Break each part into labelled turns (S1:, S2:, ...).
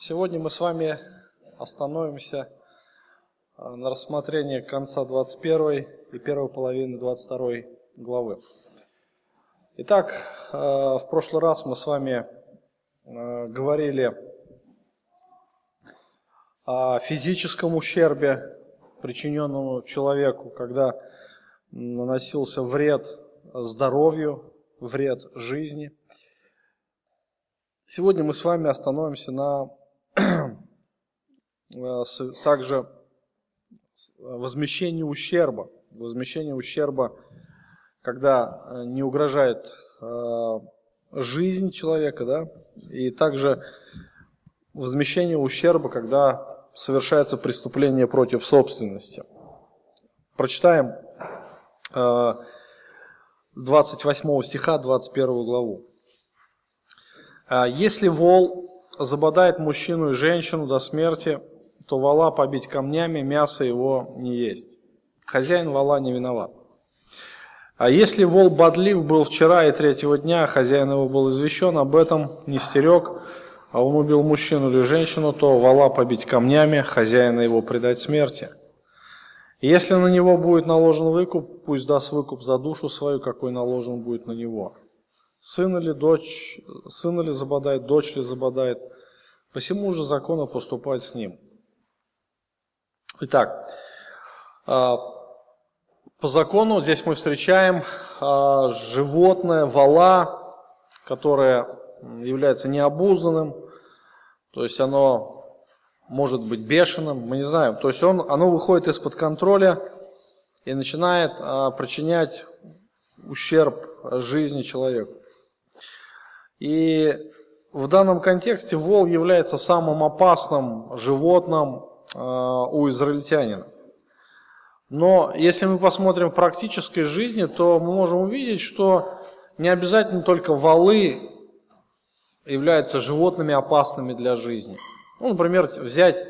S1: Сегодня мы с вами остановимся а, на рассмотрении конца 21 и первой половины 22 главы. Итак, а, в прошлый раз мы с вами а, говорили о физическом ущербе, причиненному человеку, когда наносился вред здоровью, вред жизни. Сегодня мы с вами остановимся на Э, также возмещение ущерба. Возмещение ущерба, когда э, не угрожает э, жизнь человека, да, и также возмещение ущерба, когда совершается преступление против собственности. Прочитаем 28 стиха 21 главу. «Если вол забодает мужчину и женщину до смерти, то вала побить камнями, мясо его не есть. Хозяин вала не виноват. А если вол бодлив был вчера и третьего дня, хозяин его был извещен об этом, не стерег, а он убил мужчину или женщину, то вала побить камнями, хозяина его предать смерти. Если на него будет наложен выкуп, пусть даст выкуп за душу свою, какой наложен будет на него. Сын или дочь, сын или забодает, дочь ли забодает, посему же закона поступать с ним. Итак, а, по закону здесь мы встречаем а, животное, вала, которое является необузданным, то есть оно может быть бешеным, мы не знаем. То есть он, оно выходит из-под контроля и начинает а, причинять ущерб жизни человека. И в данном контексте вол является самым опасным животным Э, у израильтянина. Но если мы посмотрим в практической жизни, то мы можем увидеть, что не обязательно только валы являются животными опасными для жизни. Ну, например, взять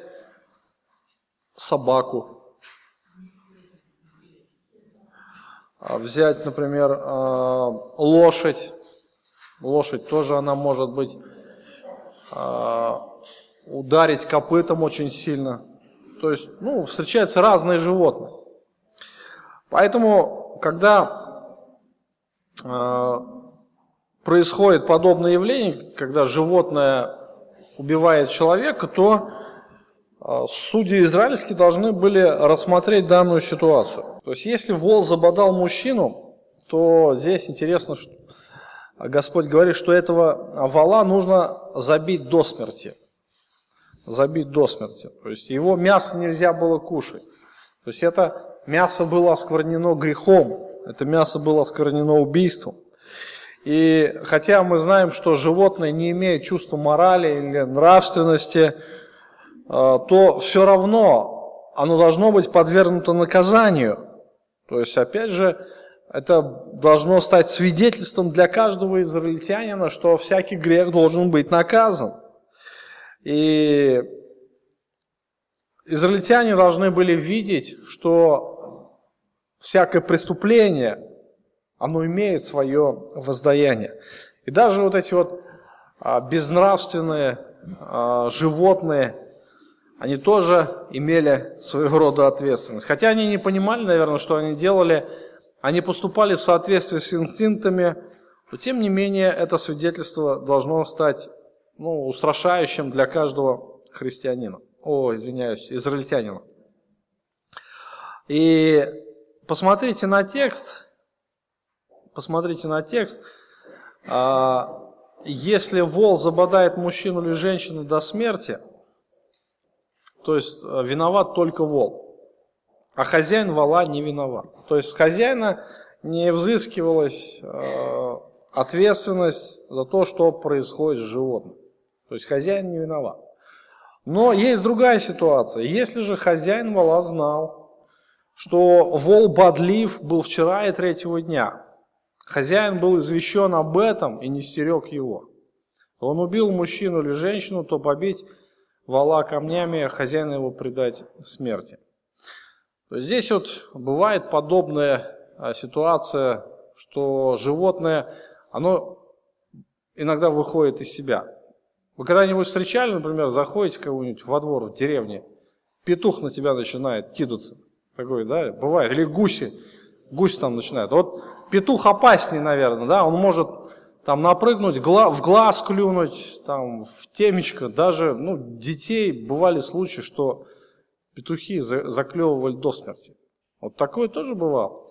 S1: собаку, а взять, например, э, лошадь. Лошадь тоже она может быть э, ударить копытом очень сильно. То есть, ну, встречаются разные животные. Поэтому, когда э, происходит подобное явление, когда животное убивает человека, то э, судьи израильские должны были рассмотреть данную ситуацию. То есть, если вол забодал мужчину, то здесь интересно, что Господь говорит, что этого вола нужно забить до смерти забит до смерти. То есть его мясо нельзя было кушать. То есть это мясо было осквернено грехом, это мясо было осквернено убийством. И хотя мы знаем, что животное не имеет чувства морали или нравственности, э, то все равно оно должно быть подвергнуто наказанию. То есть, опять же, это должно стать свидетельством для каждого израильтянина, что всякий грех должен быть наказан. И израильтяне должны были видеть, что всякое преступление, оно имеет свое воздаяние. И даже вот эти вот а, безнравственные а, животные, они тоже имели своего рода ответственность. Хотя они не понимали, наверное, что они делали, они поступали в соответствии с инстинктами, но тем не менее это свидетельство должно стать ну, устрашающим для каждого христианина. О, извиняюсь, израильтянина. И посмотрите на текст, посмотрите на текст. А, если вол забодает мужчину или женщину до смерти, то есть а, виноват только вол, а хозяин вола не виноват. То есть с хозяина не взыскивалась а, ответственность за то, что происходит с животным. То есть хозяин не виноват. Но есть другая ситуация. Если же хозяин вала знал, что вол бодлив был вчера и третьего дня, хозяин был извещен об этом и не стерег его. Он убил мужчину или женщину, то побить вала камнями, а хозяина его предать смерти. То здесь вот бывает подобная а, ситуация, что животное, оно иногда выходит из себя. Вы когда-нибудь встречали, например, заходите кого-нибудь во двор в деревне, петух на тебя начинает кидаться. Такой, да, бывает. Или гуси. Гусь там начинает. Вот петух опаснее, наверное, да, он может там напрыгнуть, в глаз клюнуть, там, в темечко. Даже, ну, детей бывали случаи, что петухи заклевывали до смерти. Вот такое тоже бывало.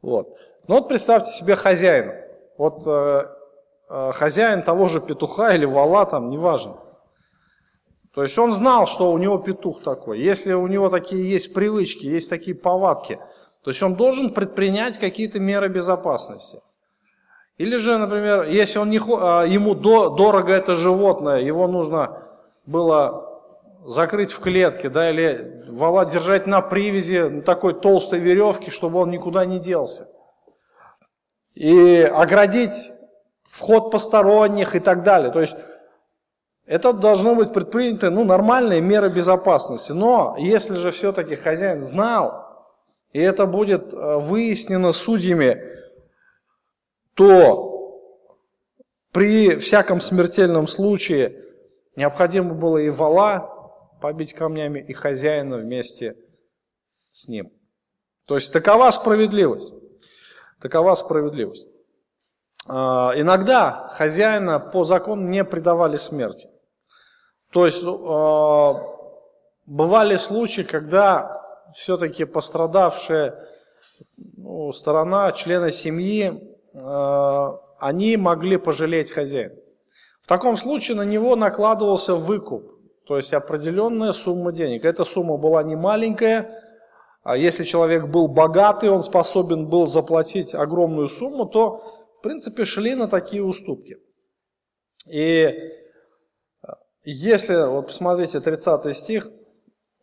S1: Вот. Ну вот представьте себе хозяина. Вот э, э, хозяин того же петуха или вала, там, неважно. То есть он знал, что у него петух такой. Если у него такие есть привычки, есть такие повадки, то есть он должен предпринять какие-то меры безопасности. Или же, например, если он не, а, ему до, дорого это животное, его нужно было закрыть в клетке, да, или вала держать на привязи на такой толстой веревке, чтобы он никуда не делся. И оградить вход посторонних и так далее. То есть это должно быть предпринято, ну, нормальные меры безопасности. Но если же все-таки хозяин знал, и это будет э, выяснено судьями, то при всяком смертельном случае необходимо было и вала побить камнями, и хозяина вместе с ним. То есть такова справедливость. Такова справедливость. А, иногда хозяина по закону не предавали смерти. То есть а, бывали случаи, когда все-таки пострадавшая ну, сторона, члены семьи, Э, они могли пожалеть хозяина. В таком случае на него накладывался выкуп, то есть определенная сумма денег. Эта сумма была не маленькая, а если человек был богатый, он способен был заплатить огромную сумму, то в принципе шли на такие уступки. И э, если, вот посмотрите 30 стих,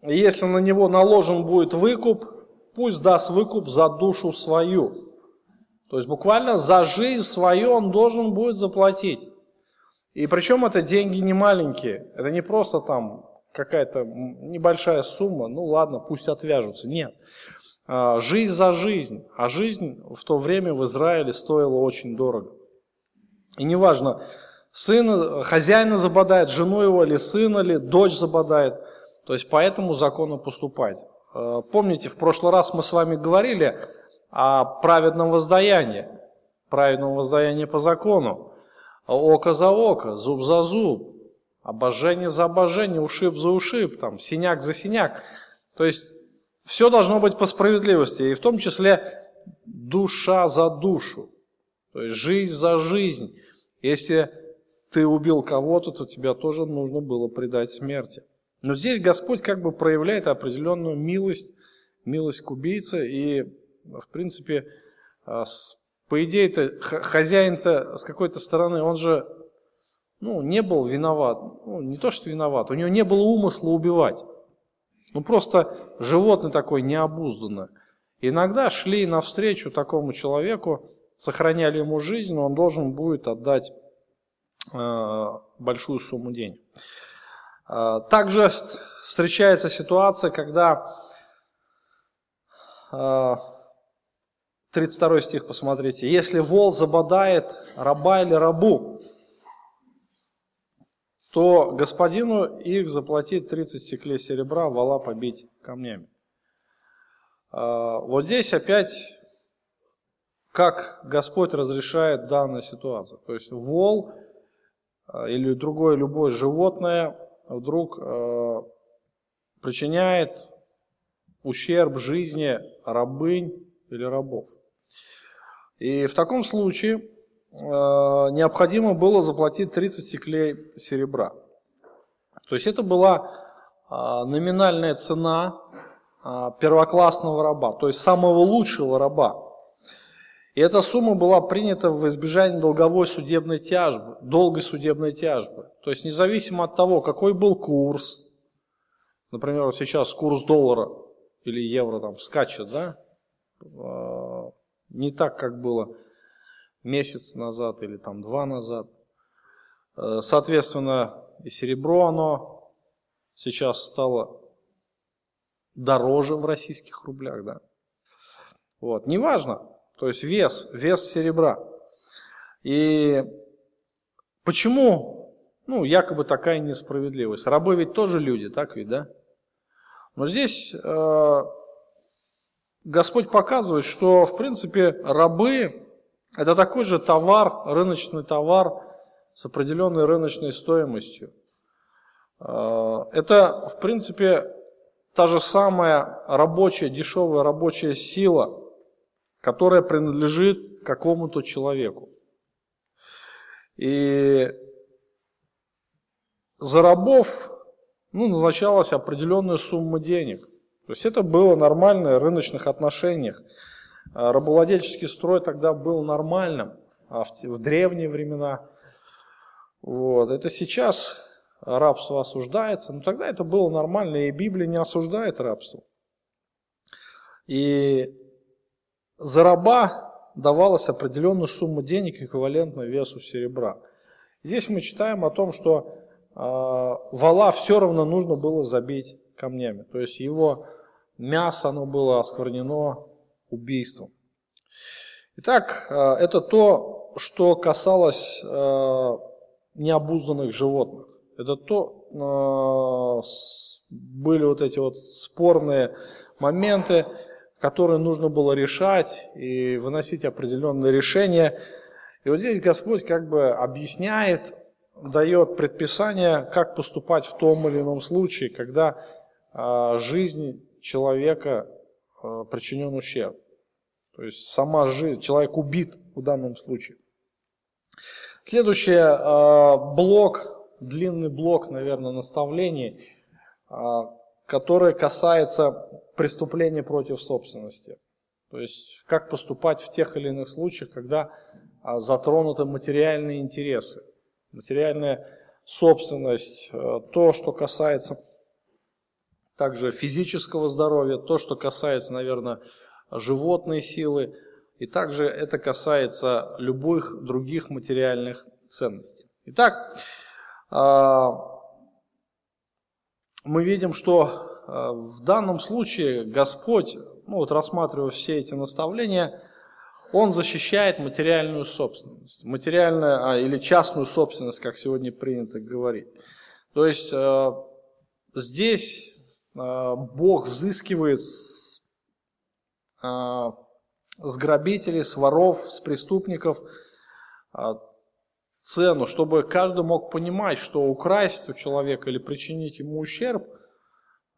S1: если на него наложен будет выкуп, пусть даст выкуп за душу свою. То есть буквально за жизнь свою он должен будет заплатить. И причем это деньги не маленькие. Это не просто там какая-то небольшая сумма, ну ладно, пусть отвяжутся. Нет. А, жизнь за жизнь. А жизнь в то время в Израиле стоила очень дорого. И неважно, сын, хозяина забодает, жену его или сына или дочь забодает. То есть по этому закону поступать. А, помните, в прошлый раз мы с вами говорили о праведном воздаянии, праведном воздаянии по закону, око за око, зуб за зуб, обожение за обожение, ушиб за ушиб, там, синяк за синяк. То есть все должно быть по справедливости, и в том числе душа за душу, то есть жизнь за жизнь. Если ты убил кого-то, то тебя тоже нужно было предать смерти. Но здесь Господь как бы проявляет определенную милость, милость к убийце, и в принципе, а, по идее-то, хозяин-то с какой-то стороны, он же ну, не был виноват. Ну, не то, что виноват, у него не было умысла убивать. Ну, просто животное такое необузданное. Иногда шли навстречу такому человеку, сохраняли ему жизнь, но он должен будет отдать э, большую сумму денег. Э, также встречается ситуация, когда э, 32 стих посмотрите. «Если вол забодает раба или рабу, то господину их заплатить 30 стеклей серебра, вала побить камнями». А, вот здесь опять как Господь разрешает данную ситуацию. То есть вол а, или другое любое животное вдруг а, причиняет ущерб жизни рабынь или рабов. И в таком случае э, необходимо было заплатить 30 стеклей серебра. То есть это была э, номинальная цена э, первоклассного раба, то есть самого лучшего раба. И эта сумма была принята в избежание долговой судебной тяжбы, долгой судебной тяжбы. То есть независимо от того, какой был курс, например, сейчас курс доллара или евро там скачет, да, не так, как было месяц назад или там два назад. Э, соответственно, и серебро оно сейчас стало дороже в российских рублях, да. Вот, неважно, то есть вес, вес серебра. И почему ну, якобы такая несправедливость. Рабы ведь тоже люди, так ведь, да? Но здесь э, Господь показывает, что, в принципе, рабы – это такой же товар, рыночный товар с определенной рыночной стоимостью. Э, это, в принципе, та же самая рабочая, дешевая рабочая сила, которая принадлежит какому-то человеку. И за рабов ну, назначалась определенная сумма денег. То есть это было нормально в рыночных отношениях. А рабовладельческий строй тогда был нормальным а в, в древние времена. Вот. Это сейчас рабство осуждается, но тогда это было нормально, и Библия не осуждает рабство. И за раба давалась определенная сумма денег, эквивалентная весу серебра. Здесь мы читаем о том, что а, вала все равно нужно было забить камнями. То есть его мясо оно было осквернено убийством. Итак, а, это то, что касалось а, необузданных животных. Это то, были вот эти вот спорные моменты, которые нужно было решать и выносить определенные решения. И вот здесь Господь как бы объясняет дает предписание, как поступать в том или ином случае, когда жизнь человека а, причинен ущерб. То есть сама жизнь, человек убит в данном случае. Следующий а, блок, длинный блок, наверное, наставлений, который касается преступления против собственности. То есть как поступать в тех или иных случаях, когда затронуты материальные интересы материальная собственность, э, то, что касается также физического здоровья, то, что касается, наверное, животной силы, и также это касается любых других материальных ценностей. Итак, э, мы видим, что э, в данном случае Господь, ну вот рассматривая все эти наставления, он защищает материальную собственность, материальную а, или частную собственность, как сегодня принято говорить. То есть э, здесь Бог взыскивает с, э, с грабителей, с воров, с преступников э, цену, чтобы каждый мог понимать, что украсть у человека или причинить ему ущерб,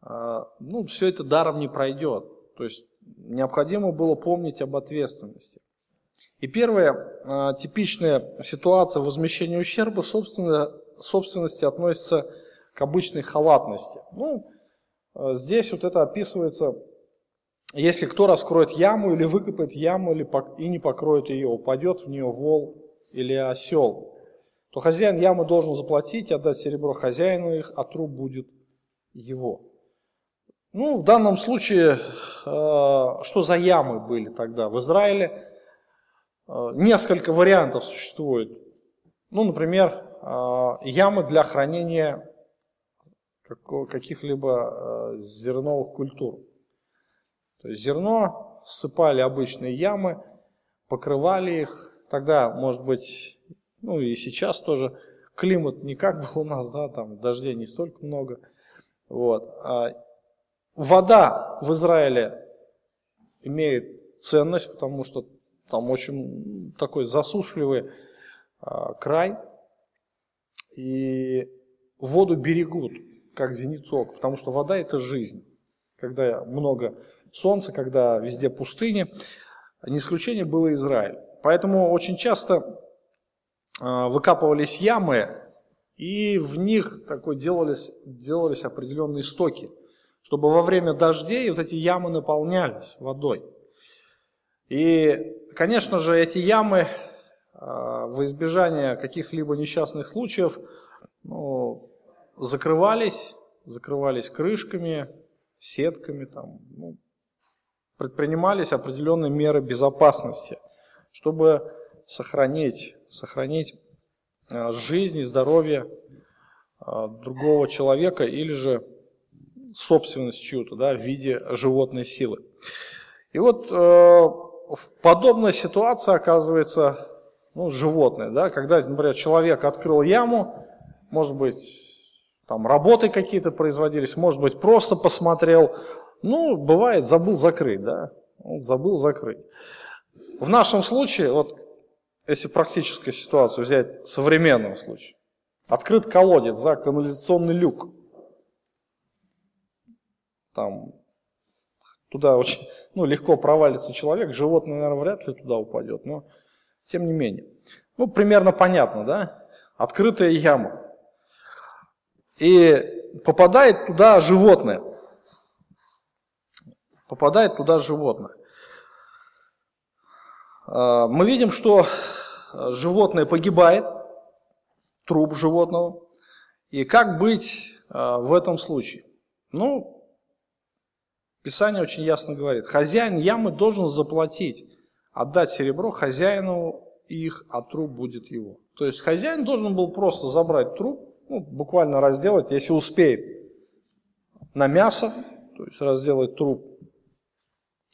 S1: ну, все это даром не пройдет. То есть необходимо было помнить об ответственности. И первая а, типичная ситуация возмещения ущерба собственно, собственности относится к обычной халатности. Ну, а, здесь вот это описывается, если кто раскроет яму или выкопает яму или и не покроет ее, упадет в нее вол или осел, то хозяин ямы должен заплатить отдать серебро хозяину их, а труп будет его. Ну, в данном случае, э, что за ямы были тогда? В Израиле э, несколько вариантов существует. Ну, например, э, ямы для хранения каких-либо зерновых культур. То есть зерно ссыпали обычные ямы, покрывали их. Тогда, может быть, ну и сейчас тоже климат не как был у нас, да, там дождей не столько много. Вот. А Вода в Израиле имеет ценность, потому что там очень такой засушливый а, край. И воду берегут, как зеницу потому что вода это жизнь. Когда много солнца, когда везде пустыни, не исключение было Израиль. Поэтому очень часто а, выкапывались ямы, и в них такой делались, делались определенные стоки – чтобы во время дождей вот эти ямы наполнялись водой. И, конечно же, эти ямы а, во избежание каких-либо несчастных случаев ну, закрывались, закрывались крышками, сетками, там, ну, предпринимались определенные меры безопасности, чтобы сохранить, сохранить а, жизнь и здоровье а, другого человека или же собственность чью-то, да, в виде животной силы. И вот э, подобная ситуация оказывается ну, животное, да, когда, например, человек открыл яму, может быть, там работы какие-то производились, может быть, просто посмотрел. Ну, бывает, забыл закрыть, да, он забыл закрыть. В нашем случае, вот если практическую ситуацию взять, современном случае, открыт колодец за канализационный люк, там туда очень ну, легко провалится человек, животное, наверное, вряд ли туда упадет, но тем не менее. Ну, примерно понятно, да? Открытая яма. И попадает туда животное. Попадает туда животное. А, мы видим, что животное погибает, труп животного. И как быть а, в этом случае? Ну, Писание очень ясно говорит, хозяин ямы должен заплатить, отдать серебро хозяину их, а труп будет его. То есть хозяин должен был просто забрать труп, ну, буквально разделать, если успеет, на мясо, то есть разделать труп,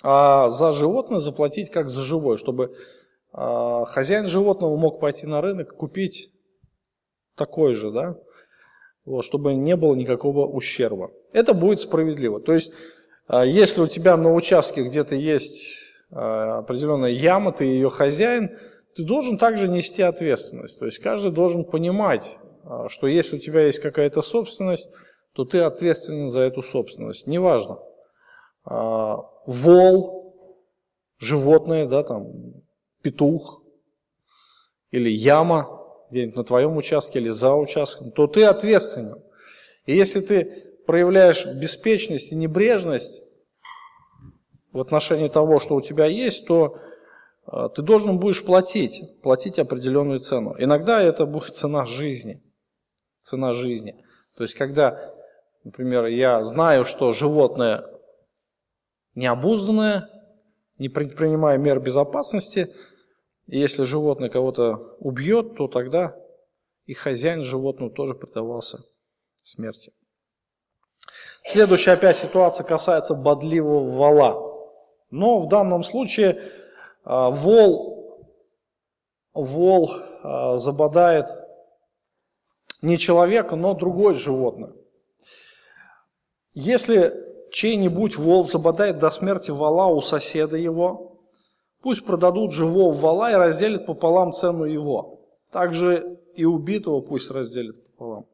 S1: а за животное заплатить как за живое, чтобы а, хозяин животного мог пойти на рынок, купить такой же, да, вот, чтобы не было никакого ущерба. Это будет справедливо. То есть а если у тебя на участке где-то есть а, определенная яма, ты ее хозяин, ты должен также нести ответственность. То есть каждый должен понимать, что если у тебя есть какая-то собственность, то ты ответственен за эту собственность. Неважно, вол, животное, да, там, петух или яма где-нибудь на твоем участке или за участком, то ты ответственен. И если ты проявляешь беспечность и небрежность в отношении того, что у тебя есть, то э, ты должен будешь платить, платить определенную цену. Иногда это будет цена жизни. Цена жизни. То есть, когда, например, я знаю, что животное необузданное, не предпринимая мер безопасности, и если животное кого-то убьет, то тогда и хозяин животного тоже предавался смерти. Следующая опять ситуация касается бодливого вала. Но в данном случае а, вол, вол а, забодает не человека, но другое животное. Если чей-нибудь вол забодает до смерти вала у соседа его, пусть продадут живого вала и разделят пополам цену его. Также и убитого пусть разделят пополам.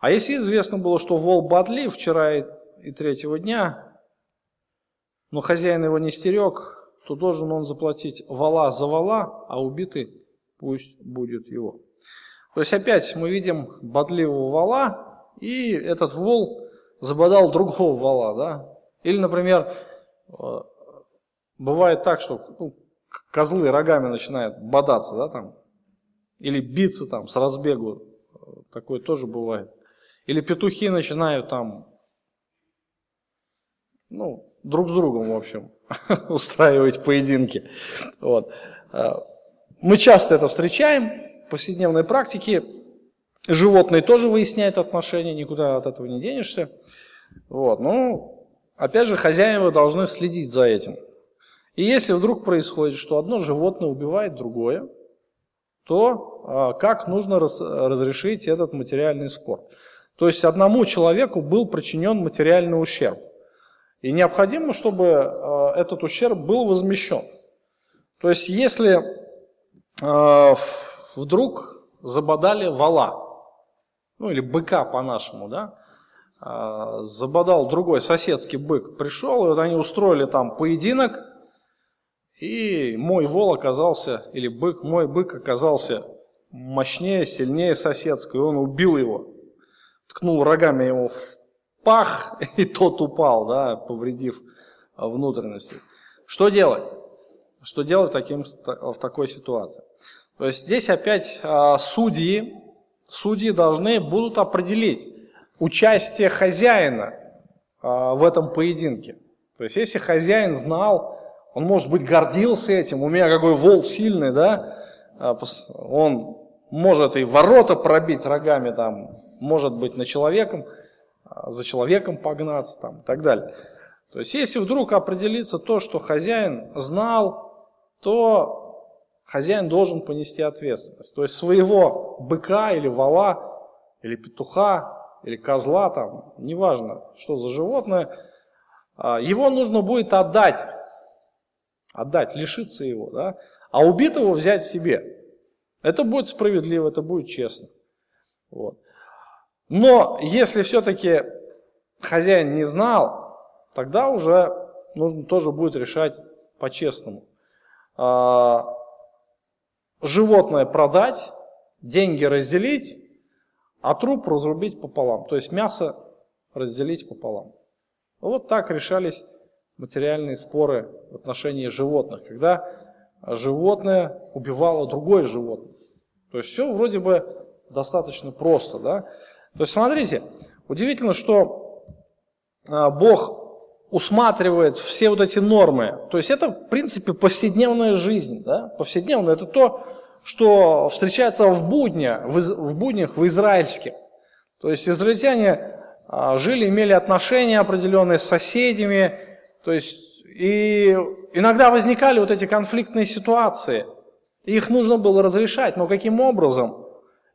S1: А если известно было, что вол бодлив вчера и, третьего дня, но хозяин его не стерег, то должен он заплатить вала за вала, а убитый пусть будет его. То есть опять мы видим бодливого вала, и этот вол забодал другого вала. Да? Или, например, э, бывает так, что ну, козлы рогами начинают бодаться, да, там, или биться там с разбегу. Такое тоже бывает. Или петухи начинают там, ну, друг с другом, в общем, устраивать поединки. Вот. А, мы часто это встречаем повседневной практике. Животные тоже выясняют отношения, никуда от этого не денешься. Вот. Ну, опять же, хозяева должны следить за этим. И если вдруг происходит, что одно животное убивает другое, то а, как нужно разрешить этот материальный спор? То есть одному человеку был причинен материальный ущерб. И необходимо, чтобы э, этот ущерб был возмещен. То есть если э, вдруг забодали вала, ну или быка по-нашему, да, э, забодал другой соседский бык, пришел, и вот они устроили там поединок, и мой вол оказался, или бык, мой бык оказался мощнее, сильнее соседского, и он убил его ткнул рогами ему в пах, и тот упал, да, повредив внутренности. Что делать? Что делать таким, в такой ситуации? То есть здесь опять а, судьи, судьи должны будут определить участие хозяина а, в этом поединке. То есть если хозяин знал, он, может быть, гордился этим, у меня какой вол сильный, да, а, он может и ворота пробить рогами там, может быть на человеком, за человеком погнаться там, и так далее. То есть, если вдруг определится то, что хозяин знал, то хозяин должен понести ответственность. То есть, своего быка или вала или петуха, или козла, там, неважно, что за животное, а, его нужно будет отдать, отдать, лишиться его, да, а убитого взять себе. Это будет справедливо, это будет честно. Вот. Но если все-таки хозяин не знал, тогда уже нужно тоже будет решать по-честному. Животное продать, деньги разделить, а труп разрубить пополам. То есть мясо разделить пополам. Вот так решались материальные споры в отношении животных, когда животное убивало другое животное. То есть все вроде бы достаточно просто. Да? То есть смотрите, удивительно, что а, Бог усматривает все вот эти нормы. То есть это, в принципе, повседневная жизнь. Да? Повседневная – это то, что встречается в, будня, в буднях в израильских. То есть израильтяне а, жили, имели отношения определенные с соседями, то есть и иногда возникали вот эти конфликтные ситуации. Их нужно было разрешать, но каким образом?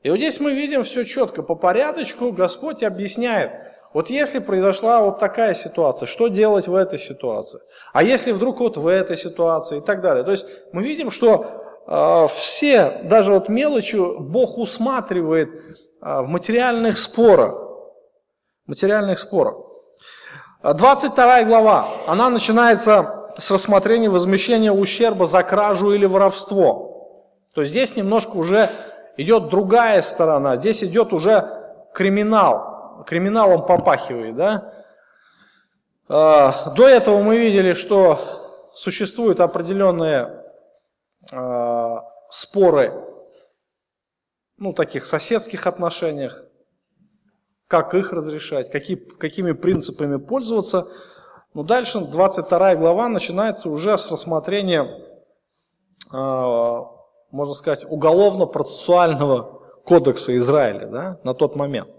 S1: И вот здесь мы видим все четко, по порядочку Господь объясняет. Вот если произошла вот такая ситуация, что делать в этой ситуации? А если вдруг вот в этой ситуации и так далее. То есть мы видим, что э, все, даже вот мелочи Бог усматривает э, в материальных спорах. Материальных спорах. 22 глава, она начинается с рассмотрения возмещения ущерба за кражу или воровство. То есть здесь немножко уже идет другая сторона, здесь идет уже криминал, криминалом попахивает, да. А, до этого мы видели, что существуют определенные а, споры, ну, таких соседских отношениях, как их разрешать, какие, какими принципами пользоваться. Но дальше 22 глава начинается уже с рассмотрения можно сказать, уголовно-процессуального кодекса Израиля да, на тот момент.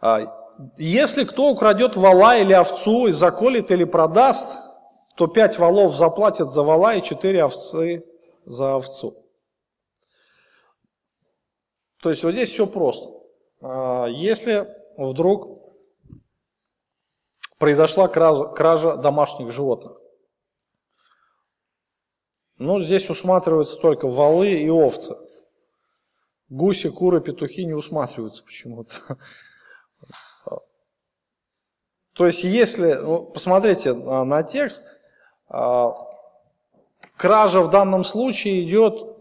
S1: А, если кто украдет вала или овцу и заколет или продаст, то пять валов заплатят за вала и четыре овцы за овцу. То есть вот здесь все просто. А, если вдруг произошла кража, домашних животных, ну, здесь усматриваются только валы и овцы. Гуси, куры, петухи не усматриваются почему-то. То есть, если, ну, посмотрите на текст, а, кража в данном случае идет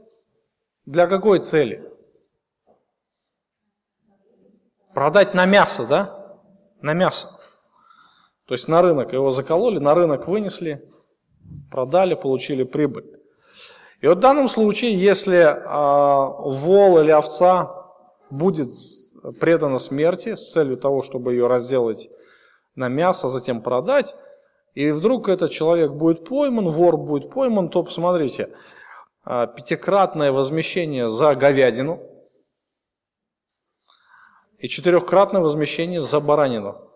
S1: для какой цели? Продать на мясо, да? На мясо. То есть на рынок его закололи, на рынок вынесли, продали, получили прибыль. И вот в данном случае, если а, вол или овца будет предана смерти с целью того, чтобы ее разделать на мясо, затем продать, и вдруг этот человек будет пойман, вор будет пойман, то посмотрите, а, пятикратное возмещение за говядину и четырехкратное возмещение за баранину.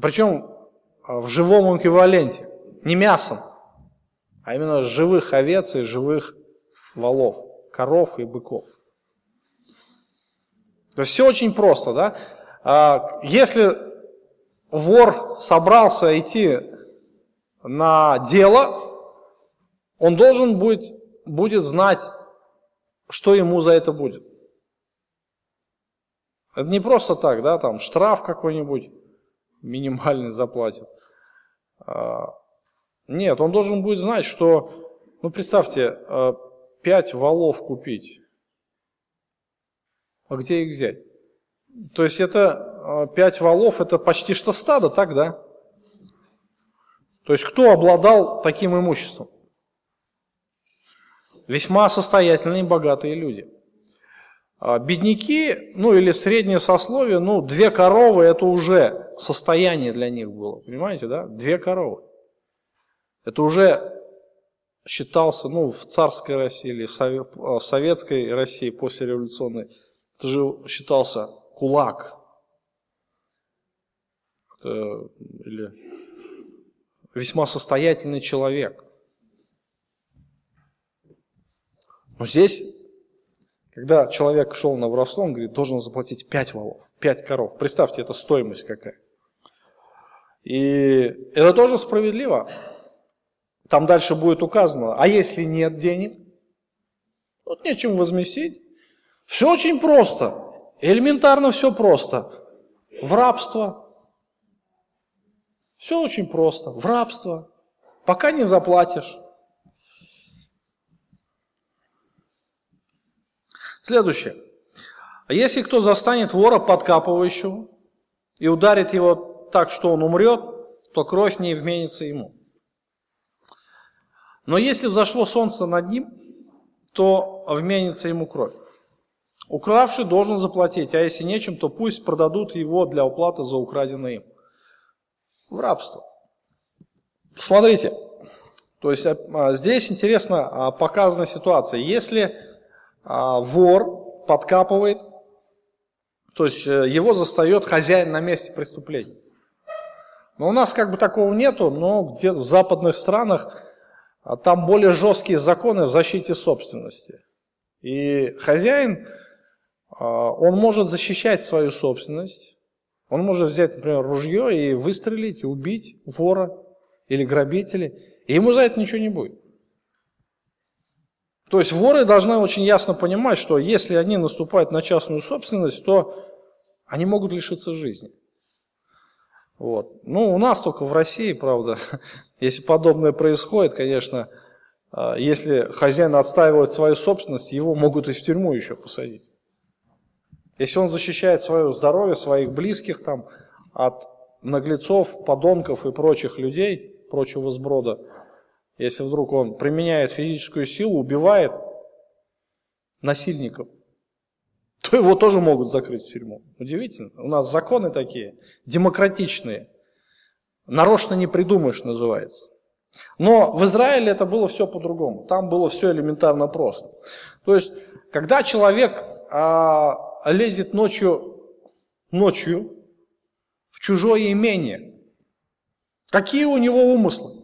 S1: Причем а, в живом эквиваленте не мясом, а именно живых овец и живых волов, коров и быков. То есть все очень просто, да? А, если вор собрался идти на дело, он должен будет, будет знать, что ему за это будет. Это не просто так, да, там штраф какой-нибудь минимальный заплатит. А, нет, он должен будет знать, что, ну представьте, э, пять валов купить. А где их взять? То есть это э, пять валов, это почти что стадо, так, да? То есть кто обладал таким имуществом? Весьма состоятельные и богатые люди. А бедняки, ну или среднее сословие, ну две коровы это уже состояние для них было, понимаете, да? Две коровы. Это уже считался, ну, в царской России или в советской России после революционной, это же считался кулак. Или весьма состоятельный человек. Но здесь Когда человек шел на воровство, он говорит, должен заплатить 5 валов, 5 коров. Представьте, это стоимость какая. И это тоже справедливо. Там дальше будет указано, а если нет денег? Вот нечем возместить. Все очень просто. Элементарно все просто. В рабство. Все очень просто. В рабство. Пока не заплатишь. Следующее. А если кто застанет вора подкапывающего и ударит его так, что он умрет, то кровь не вменится ему. Но если взошло солнце над ним, то вменится ему кровь. Укравший должен заплатить, а если нечем, то пусть продадут его для уплаты за украденное им. В рабство. Смотрите, то есть а, здесь интересно а, показана ситуация. Если а, вор подкапывает, то есть э, его застает хозяин на месте преступления. Но у нас как бы такого нету, но где-то в западных странах а там более жесткие законы в защите собственности. И хозяин, а, он может защищать свою собственность, он может взять, например, ружье и выстрелить, и убить вора или грабителя, и ему за это ничего не будет. То есть воры должны очень ясно понимать, что если они наступают на частную собственность, то они могут лишиться жизни. Вот. Ну, у нас только в России, правда, если подобное происходит, конечно, а, если хозяин отстаивает свою собственность, его могут и в тюрьму еще посадить. Если он защищает свое здоровье, своих близких там, от наглецов, подонков и прочих людей, прочего сброда, если вдруг он применяет физическую силу, убивает насильников, то его тоже могут закрыть в тюрьму. Удивительно. У нас законы такие, демократичные. Нарочно не придумаешь, называется. Но в Израиле это было все по-другому. Там было все элементарно просто. То есть, когда человек а, лезет ночью, ночью в чужое имение, какие у него умыслы?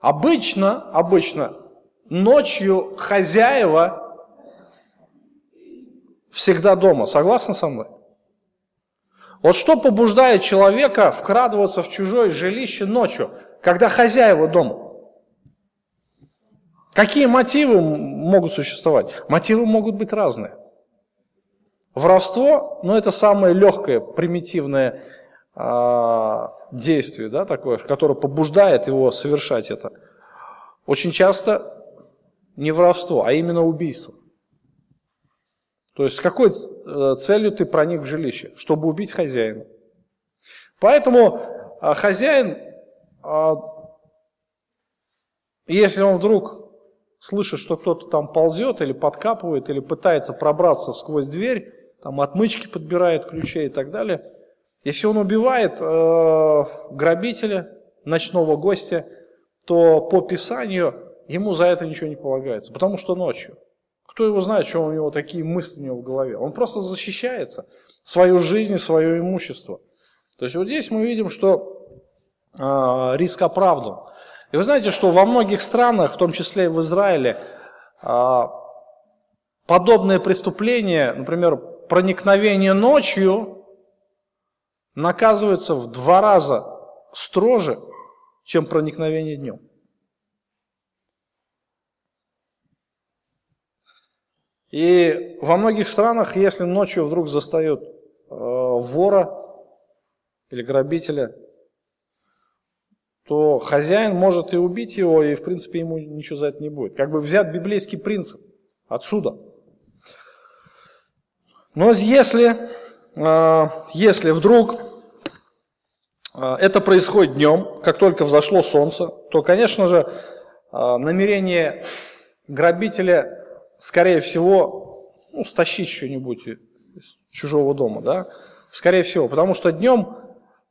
S1: Обычно, обычно ночью хозяева всегда дома. Согласны со мной? Вот что побуждает человека вкрадываться в чужое жилище ночью, когда хозяева дома? Какие мотивы могут существовать? Мотивы могут быть разные. Воровство, ну это самое легкое, примитивное э, действие, да, такое, которое побуждает его совершать это. Очень часто не воровство, а именно убийство. То есть с какой э, целью ты проник в жилище? Чтобы убить хозяина. Поэтому а, хозяин, а, если он вдруг слышит, что кто-то там ползет или подкапывает, или пытается пробраться сквозь дверь, там отмычки подбирает, ключей и так далее, если он убивает э, грабителя, ночного гостя, то по Писанию ему за это ничего не полагается, потому что ночью. Кто его знает, что у него такие мысли у него в голове? Он просто защищается свою жизнь, свое имущество. То есть вот здесь мы видим, что э, риск оправдан. И вы знаете, что во многих странах, в том числе и в Израиле, э, подобные преступления, например, проникновение ночью, наказывается в два раза строже, чем проникновение днем. И во многих странах, если ночью вдруг застают э, вора или грабителя, то хозяин может и убить его, и в принципе ему ничего за это не будет. Как бы взят библейский принцип отсюда. Но если, э, если вдруг э, это происходит днем, как только взошло солнце, то, конечно же, э, намерение грабителя скорее всего, ну, стащить что-нибудь из чужого дома, да, скорее всего, потому что днем,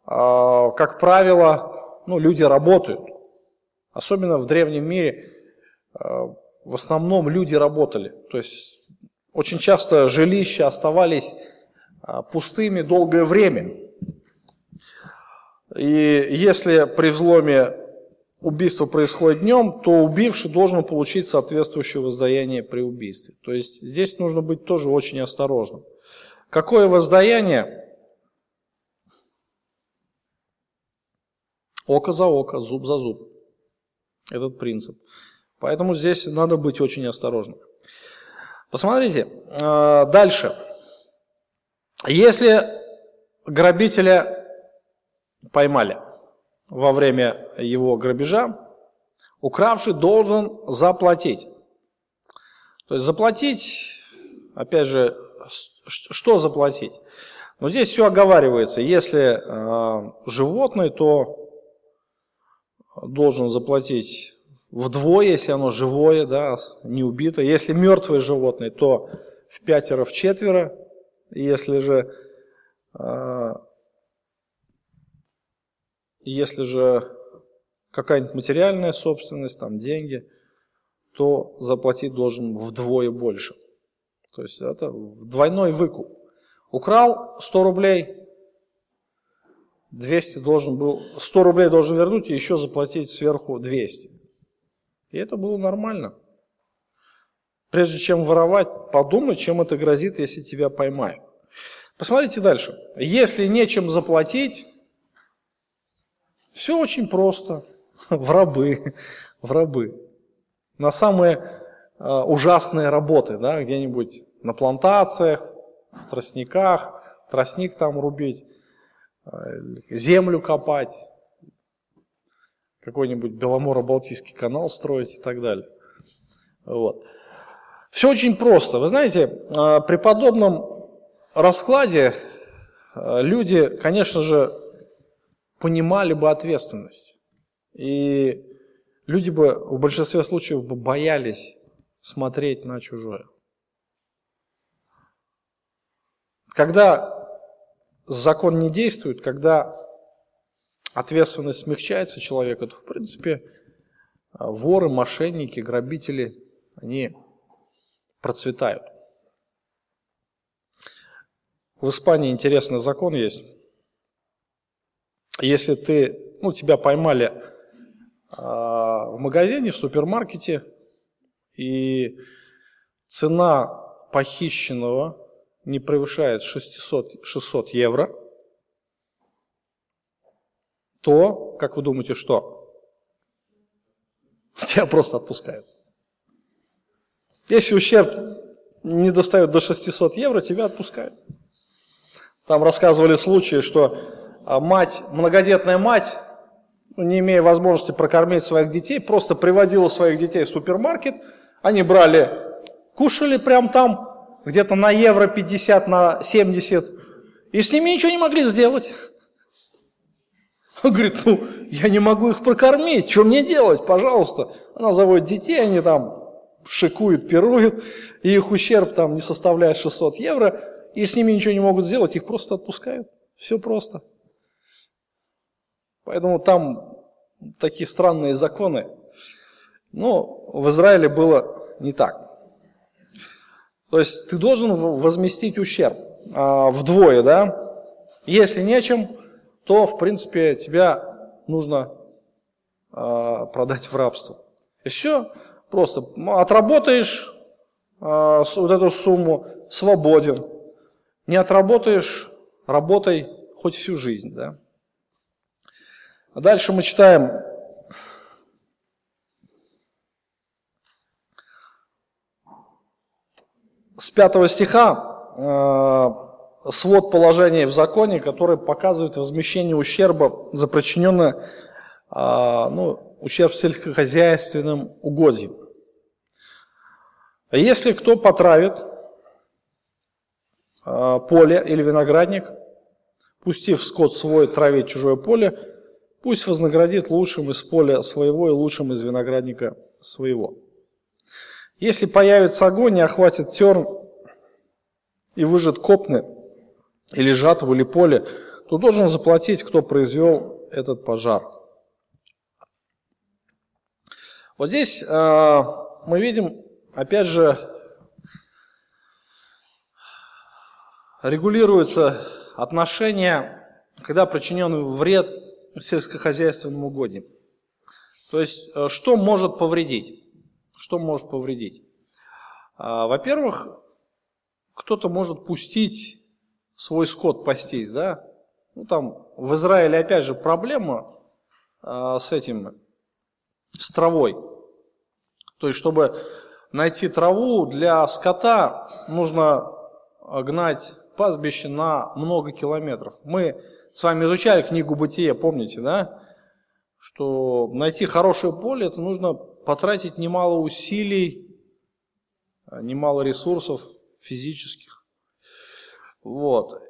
S1: как правило, ну, люди работают, особенно в древнем мире, а, в основном люди работали, то есть очень часто жилища оставались а, пустыми долгое время. И если при взломе убийство происходит днем, то убивший должен получить соответствующее воздаяние при убийстве. То есть здесь нужно быть тоже очень осторожным. Какое воздаяние? Око за око, зуб за зуб. Этот принцип. Поэтому здесь надо быть очень осторожным. Посмотрите, э, дальше. Если грабителя поймали во время его грабежа, укравший должен заплатить. То есть заплатить, опять же, что заплатить? Но здесь все оговаривается. Если э, животное, то должен заплатить вдвое, если оно живое, да, не убито. Если мертвое животное, то в пятеро, в четверо. Если же, э, если же какая-нибудь материальная собственность, там деньги, то заплатить должен вдвое больше. То есть это двойной выкуп. Украл 100 рублей, 200 должен был, 100 рублей должен вернуть и еще заплатить сверху 200. И это было нормально. Прежде чем воровать, подумай, чем это грозит, если тебя поймают. Посмотрите дальше. Если нечем заплатить, все очень просто. В рабы. В рабы. На самые э, ужасные работы, да, где-нибудь на плантациях, в тростниках, тростник там рубить. Э, землю копать, какой-нибудь Беломоро-Балтийский канал строить и так далее. Вот. Все очень просто. Вы знаете, э, при подобном раскладе э, люди, конечно же, понимали бы ответственность. И люди бы в большинстве случаев бы боялись смотреть на чужое. Когда закон не действует, когда ответственность смягчается человека, то в принципе воры, мошенники, грабители, они процветают. В Испании интересный закон есть. Если ты, ну, тебя поймали э, в магазине, в супермаркете, и цена похищенного не превышает 600, 600 евро, то, как вы думаете, что? Тебя просто отпускают. Если ущерб не достает до 600 евро, тебя отпускают. Там рассказывали случаи, что а, мать, многодетная мать, не имея возможности прокормить своих детей, просто приводила своих детей в супермаркет, они брали, кушали прямо там, где-то на евро 50, на 70, и с ними ничего не могли сделать. Он говорит, ну, я не могу их прокормить, что мне делать, пожалуйста. Она заводит детей, они там шикуют, пируют, и их ущерб там не составляет 600 евро, и с ними ничего не могут сделать, их просто отпускают. Все просто. Поэтому там такие странные законы. Но в Израиле было не так. То есть ты должен возместить ущерб а, вдвое, да? Если нечем, то, в принципе, тебя нужно а, продать в рабство. И все просто. Отработаешь а, вот эту сумму, свободен. Не отработаешь, работай хоть всю жизнь, да? Дальше мы читаем с 5 стиха э, свод положений в законе, который показывает возмещение ущерба за причиненное, э, ну, ущерб сельскохозяйственным угодьям. Если кто потравит э, поле или виноградник, пустив скот свой травить чужое поле, пусть вознаградит лучшим из поля своего и лучшим из виноградника своего. Если появится огонь и охватит терн и выжат копны, или жатву, или поле, то должен заплатить, кто произвел этот пожар. Вот здесь э, мы видим, опять же, регулируются отношения, когда причинен вред сельскохозяйственным угодьям. То есть, э, что может повредить? Что может повредить? А, во-первых, кто-то может пустить свой скот пастись, да? Ну, там в Израиле, опять же, проблема а, с этим, с травой. То есть, чтобы найти траву для скота, нужно гнать пастбище на много километров. Мы с вами изучали книгу Бытия, помните, да? Что найти хорошее поле, это нужно потратить немало усилий, немало ресурсов физических. Вот.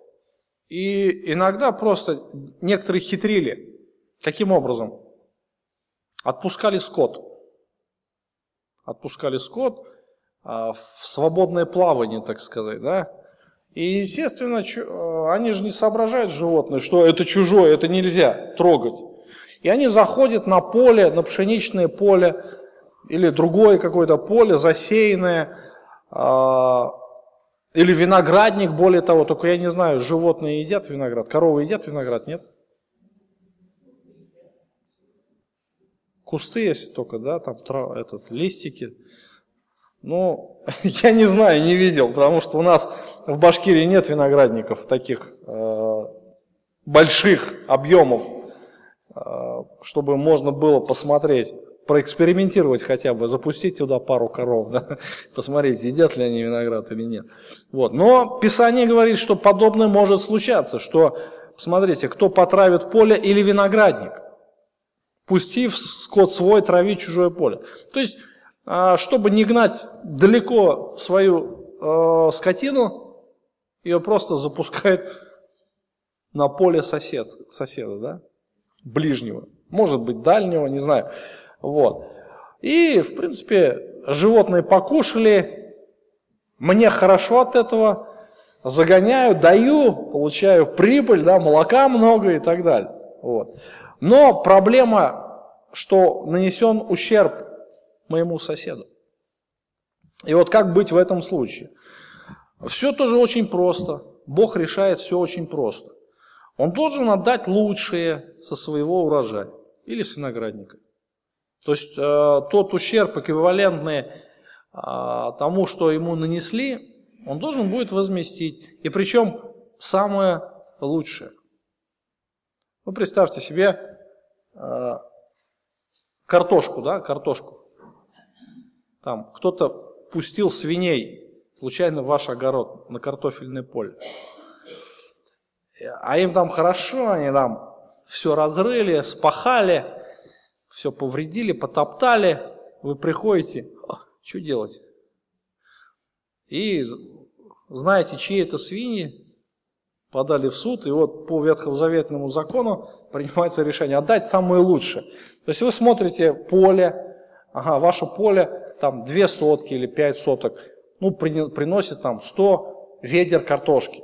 S1: И иногда просто некоторые хитрили. Каким образом? Отпускали скот. Отпускали скот а, в свободное плавание, так сказать, да? И, естественно, э, они же не соображают, животные, что это чужое, это нельзя трогать. И они заходят на поле, на пшеничное поле или другое какое-то поле, засеянное, а, или виноградник, более того, только я не знаю, животные едят виноград, коровы едят виноград, нет? Кусты есть только, да, там трав, этот, листики. Ну, я не знаю, не видел, потому что у нас в Башкирии нет виноградников таких э, больших объемов, э, чтобы можно было посмотреть, проэкспериментировать хотя бы, запустить туда пару коров, да, посмотреть, едят ли они виноград или нет. Вот. Но Писание говорит, что подобное может случаться, что, смотрите, кто потравит поле или виноградник, пустив скот свой травить чужое поле. То есть а чтобы не гнать далеко свою э, скотину, ее просто запускают на поле сосед, соседа, да? ближнего, может быть дальнего, не знаю. Вот. И, в принципе, животные покушали, мне хорошо от этого, загоняю, даю, получаю прибыль, да, молока много и так далее. Вот. Но проблема, что нанесен ущерб моему соседу. И вот как быть в этом случае? Все тоже очень просто. Бог решает все очень просто. Он должен отдать лучшее со своего урожая или с виноградника. То есть э, тот ущерб, эквивалентный э, тому, что ему нанесли, он должен будет возместить. И причем самое лучшее. Вы представьте себе э, картошку, да, картошку. Там кто-то пустил свиней случайно в ваш огород на картофельное поле. А им там хорошо, они там все разрыли, спахали, все повредили, потоптали. Вы приходите, а, что делать? И знаете, чьи это свиньи, подали в суд, и вот по ветхозаветному закону принимается решение отдать самое лучшее. То есть вы смотрите поле, ага, ваше поле там 2 сотки или 5 соток, ну, приносит там 100 ведер картошки.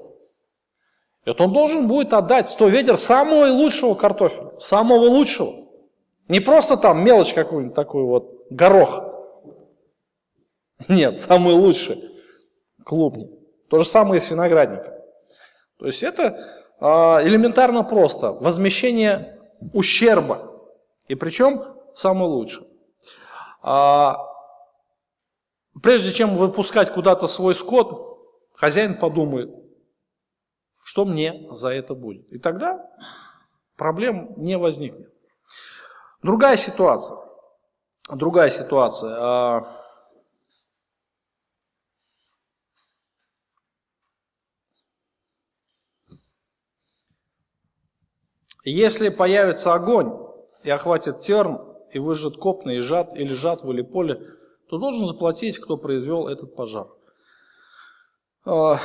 S1: И вот он должен будет отдать 100 ведер самого лучшего картофеля, самого лучшего. Не просто там мелочь какую-нибудь такую вот, горох. Нет, самый лучший клубни. То же самое и с виноградником. То есть это а, элементарно просто. Возмещение ущерба. И причем самый лучший. А, Прежде чем выпускать куда-то свой скот, хозяин подумает, что мне за это будет. И тогда проблем не возникнет. Другая ситуация. Другая ситуация. А, если появится огонь и охватит терн, и выжжет копны, и жат, или жатву, или поле, то должен заплатить, кто произвел этот пожар. А,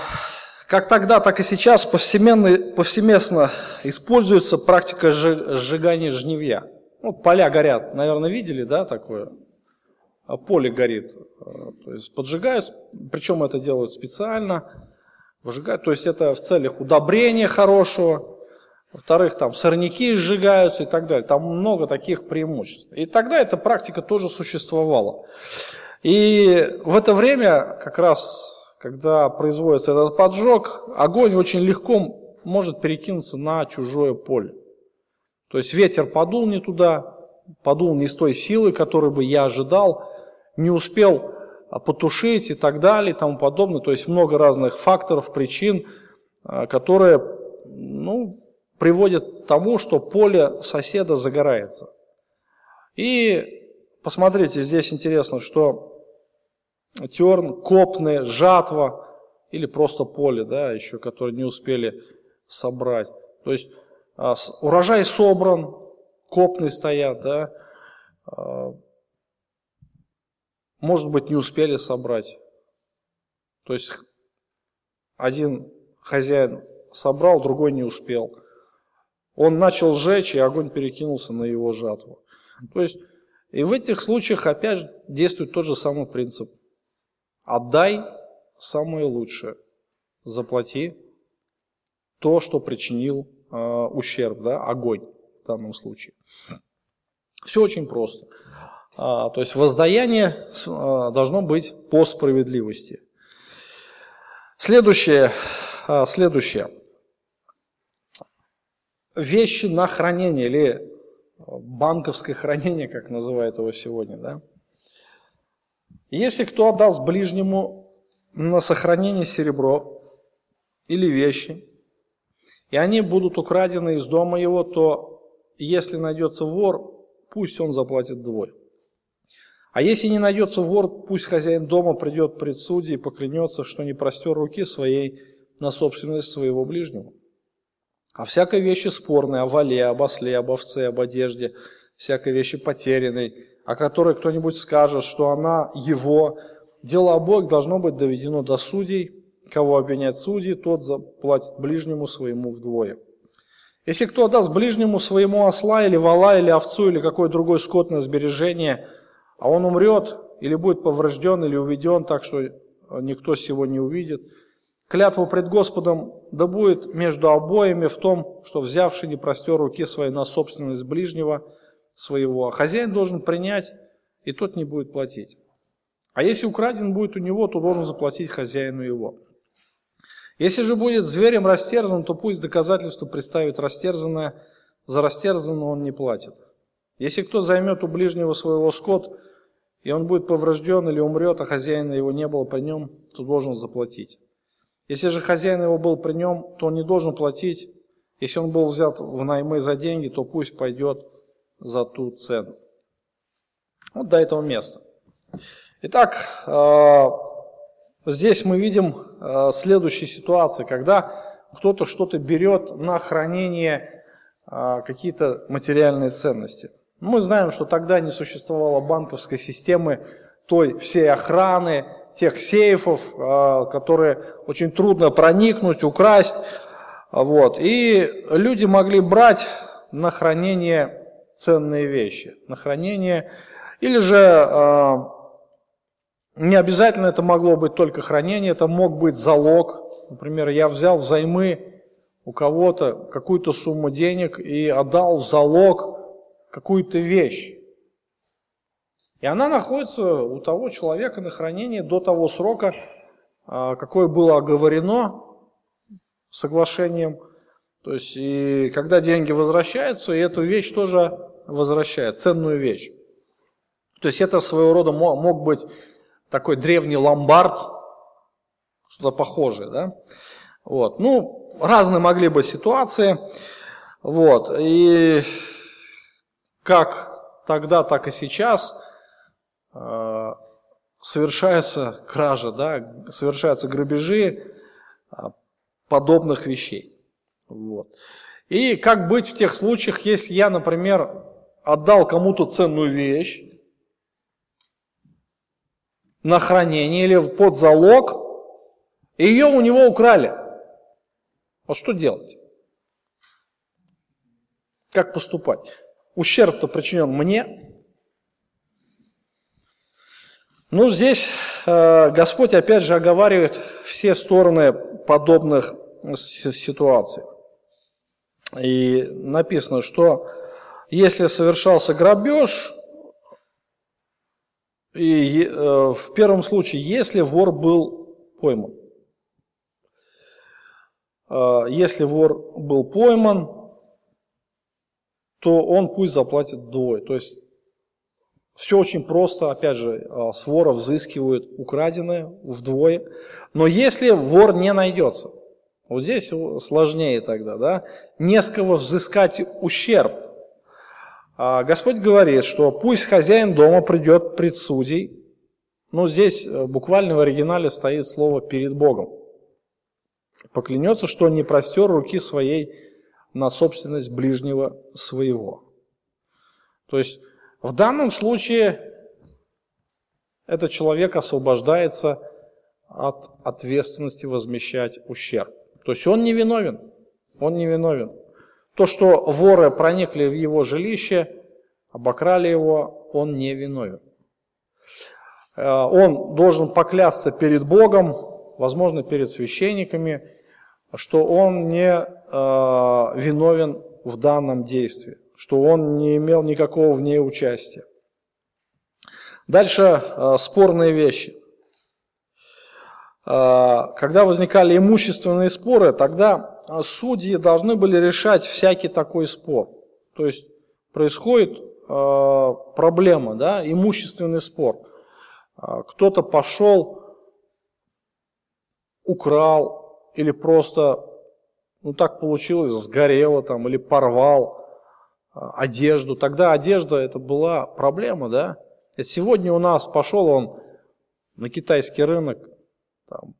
S1: как тогда, так и сейчас повсеместно используется практика сжигания жневья. Ну, поля горят, наверное, видели, да, такое? А поле горит. А, то есть поджигают, причем это делают специально, выжигают, то есть это в целях удобрения хорошего, во-вторых, там сорняки сжигаются и так далее. Там много таких преимуществ. И тогда эта практика тоже существовала. И в это время, как раз, когда производится этот поджог, огонь очень легко может перекинуться на чужое поле. То есть ветер подул не туда, подул не с той силы, которую бы я ожидал, не успел а, потушить и так далее и тому подобное. То есть много разных факторов, причин, а, которые ну, приводят к тому, что поле соседа загорается. И посмотрите, здесь интересно, что терн, копны, жатва или просто поле, да, еще, которые не успели собрать. То есть урожай собран, копны стоят, да, а, может быть, не успели собрать. То есть один хозяин собрал, другой не успел. Он начал сжечь, и огонь перекинулся на его жатву. То есть и в этих случаях опять же действует тот же самый принцип. Отдай самое лучшее, заплати то, что причинил э, ущерб, да, огонь в данном случае. Все очень просто. А, то есть воздаяние а, должно быть по справедливости. Следующее, а, следующее. Вещи на хранение или банковское хранение, как называют его сегодня. Да? Если кто отдаст ближнему на сохранение серебро или вещи, и они будут украдены из дома его, то если найдется вор, пусть он заплатит двое. А если не найдется вор, пусть хозяин дома придет пред судьи и поклянется, что не простер руки своей на собственность своего ближнего. А всякой вещи спорной, о вале, об осле, об овце, об одежде, всякой вещи потерянной, о которой кто-нибудь скажет, что она его, дело обоих должно быть доведено до судей, кого обвинять судьи, тот заплатит ближнему своему вдвое. Если кто даст ближнему своему осла или вала, или овцу, или какое другое скотное сбережение – а он умрет или будет поврежден, или уведен так, что никто сего не увидит. Клятву пред Господом да будет между обоими в том, что взявший не простер руки своей на собственность ближнего своего, а хозяин должен принять, и тот не будет платить. А если украден будет у него, то должен заплатить хозяину его. Если же будет зверем растерзан, то пусть доказательство представит растерзанное, за растерзанное он не платит. Если кто займет у ближнего своего скот, и он будет поврежден или умрет, а хозяина его не было при нем, то должен заплатить. Если же хозяин его был при нем, то он не должен платить. Если он был взят в наймы за деньги, то пусть пойдет за ту цену. Вот до этого места. Итак, э, здесь мы видим э, следующие ситуации, когда кто-то что-то берет на хранение э, какие-то материальные ценности – мы знаем, что тогда не существовало банковской системы той всей охраны, тех сейфов, а, которые очень трудно проникнуть, украсть. Вот. И люди могли брать на хранение ценные вещи, на хранение, или же а, не обязательно это могло быть только хранение, это мог быть залог. Например, я взял взаймы у кого-то какую-то сумму денег и отдал в залог какую-то вещь. И она находится у того человека на хранении до того срока, а, какое было оговорено соглашением. То есть, и когда деньги возвращаются, и эту вещь тоже возвращает, ценную вещь. То есть это своего рода мог быть такой древний ломбард, что-то похожее, да? Вот. Ну, разные могли быть ситуации. Вот. И как тогда, так и сейчас э, совершаются кражи, да, совершаются грабежи а, подобных вещей. Вот. И как быть в тех случаях, если я, например, отдал кому-то ценную вещь на хранение или под залог, и ее у него украли. Вот что делать? Как поступать? ущерб-то причинен мне. Ну, здесь э, Господь опять же оговаривает все стороны подобных ситуаций. И написано, что если совершался грабеж, и э, в первом случае, если вор был пойман. Э, если вор был пойман, то он пусть заплатит вдвое. То есть все очень просто, опять же, а, с вора взыскивают украденное вдвое. Но если вор не найдется, вот здесь сложнее тогда, да, не с кого взыскать ущерб. А Господь говорит, что пусть хозяин дома придет пред судей, ну здесь э, буквально в оригинале стоит слово «перед Богом». Поклянется, что не простер руки своей на собственность ближнего своего. То есть в данном случае этот человек освобождается от ответственности возмещать ущерб. То есть он не виновен. Он не виновен. То, что воры проникли в его жилище, обокрали его, он не виновен. Э, он должен поклясться перед Богом, возможно, перед священниками, что он не э, виновен в данном действии что он не имел никакого в ней участия. Дальше э, спорные вещи. Когда возникали имущественные споры, тогда судьи должны были решать всякий такой спор. То есть происходит проблема, да, имущественный спор. Кто-то пошел, украл или просто, ну так получилось, сгорело там или порвал а, одежду. Тогда одежда это была проблема, да? Сегодня у нас пошел он на китайский рынок, там,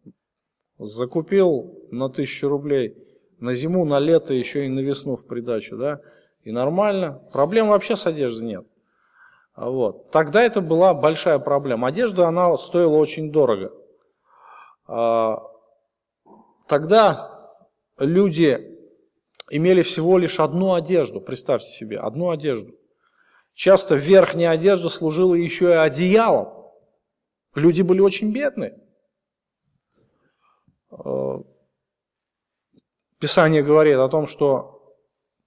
S1: закупил на тысячу рублей, на зиму, на лето, еще и на весну в придачу, да? И нормально. Проблем вообще с одеждой нет. Вот. Тогда это была большая проблема. Одежда, она стоила очень дорого. А, тогда люди имели всего лишь одну одежду, представьте себе, одну одежду. Часто верхняя одежда служила еще и одеялом. Люди были очень бедны. Писание говорит о том, что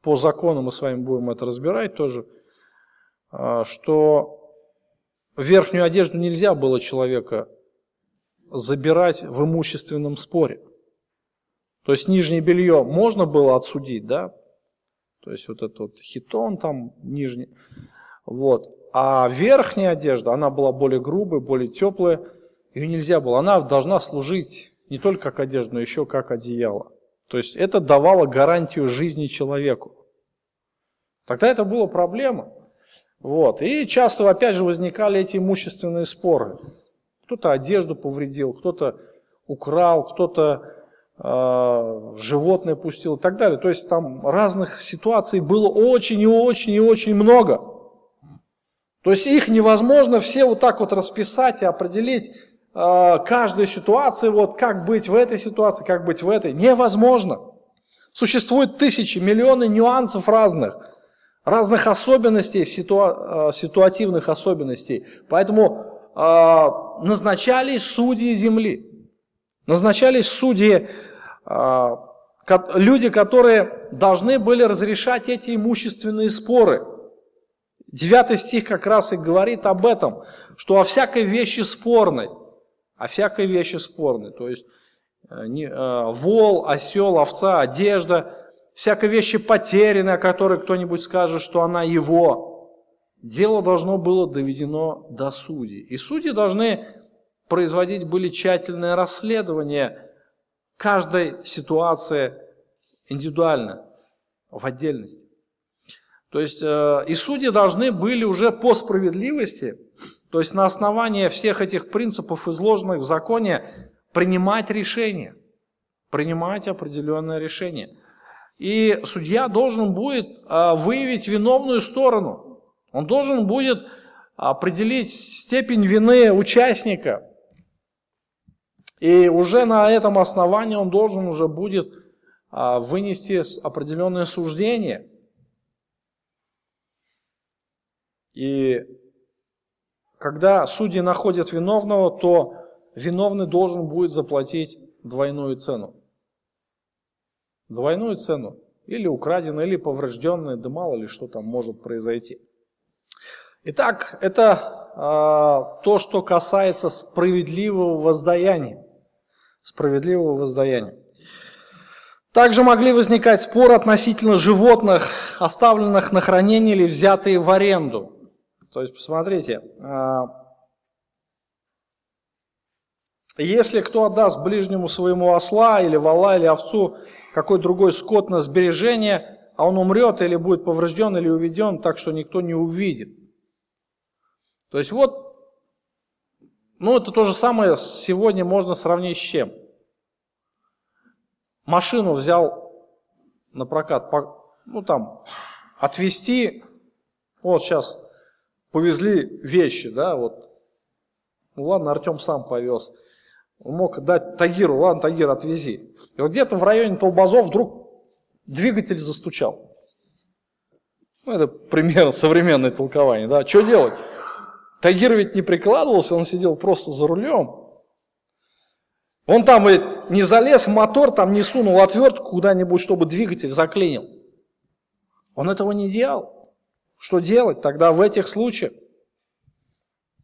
S1: по закону мы с вами будем это разбирать тоже, э, что верхнюю одежду нельзя было человека забирать в имущественном споре. То есть нижнее белье можно было отсудить, да? То есть вот этот вот хитон там нижний. Вот. А верхняя одежда, она была более грубая, более теплая. Ее нельзя было. Она должна служить не только как одежда, но еще как одеяло. То есть это давало гарантию жизни человеку. Тогда это была проблема. Вот. И часто, опять же, возникали эти имущественные споры. Кто-то одежду повредил, кто-то украл, кто-то а, животное пустил и так далее. То есть там разных ситуаций было очень и очень и очень много. То есть их невозможно все вот так вот расписать и определить э, каждую ситуацию, вот как быть в этой ситуации, как быть в этой. Невозможно. Существует тысячи, миллионы нюансов разных, разных особенностей, ситуа, э, ситуативных особенностей. Поэтому э, назначались судьи земли, назначались судьи а, люди, которые должны были разрешать эти имущественные споры. Девятый стих как раз и говорит об этом, что о всякой вещи спорной, о всякой вещи спорной, то есть э, э, вол, осел, овца, одежда, всякой вещи потерянной, о которой кто-нибудь скажет, что она его. Дело должно было доведено до судей. И судьи должны производить были тщательное расследование каждой ситуации индивидуально, в отдельности. То есть э, и судьи должны были уже по справедливости, то есть на основании всех этих принципов, изложенных в законе, принимать решение, принимать определенное решение. И судья должен будет э, выявить виновную сторону. Он должен будет определить степень вины участника, и уже на этом основании он должен уже будет а, вынести определенное суждение. И когда судьи находят виновного, то виновный должен будет заплатить двойную цену. Двойную цену. Или украденный, или поврежденный, да мало ли что там может произойти. Итак, это а, то, что касается справедливого воздаяния справедливого воздаяния. Также могли возникать споры относительно животных, оставленных на хранение или взятые в аренду. То есть, посмотрите, а, если кто отдаст ближнему своему осла или вала или овцу какой другой скот на сбережение, а он умрет или будет поврежден или уведен так, что никто не увидит. То есть вот, ну это то же самое сегодня можно сравнить с чем? Машину взял на прокат, ну там, отвезти, вот сейчас повезли вещи, да, вот. Ну ладно, Артем сам повез. Он мог дать Тагиру, ладно, Тагир, отвези. И вот где-то в районе Толбазов вдруг двигатель застучал. Ну, это примерно современное толкование, да. Что делать? Тагир ведь не прикладывался, он сидел просто за рулем. Он там ведь не залез в мотор, там не сунул отвертку куда-нибудь, чтобы двигатель заклинил. Он этого не делал. Что делать тогда в этих случаях?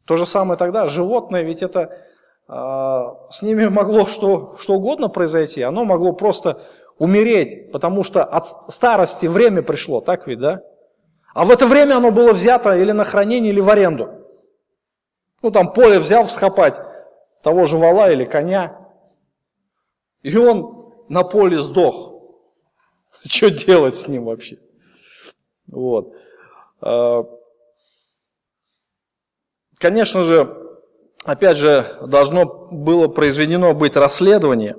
S1: То же самое тогда, животное, ведь это а, с ними могло что, что угодно произойти, оно могло просто умереть, потому что от старости время пришло, так ведь, да? А в это время оно было взято или на хранение, или в аренду. Ну, там поле взял всхопать того же вала или коня, и он на поле сдох. Что делать с ним вообще? Вот. Конечно же, опять же, должно было произведено быть расследование,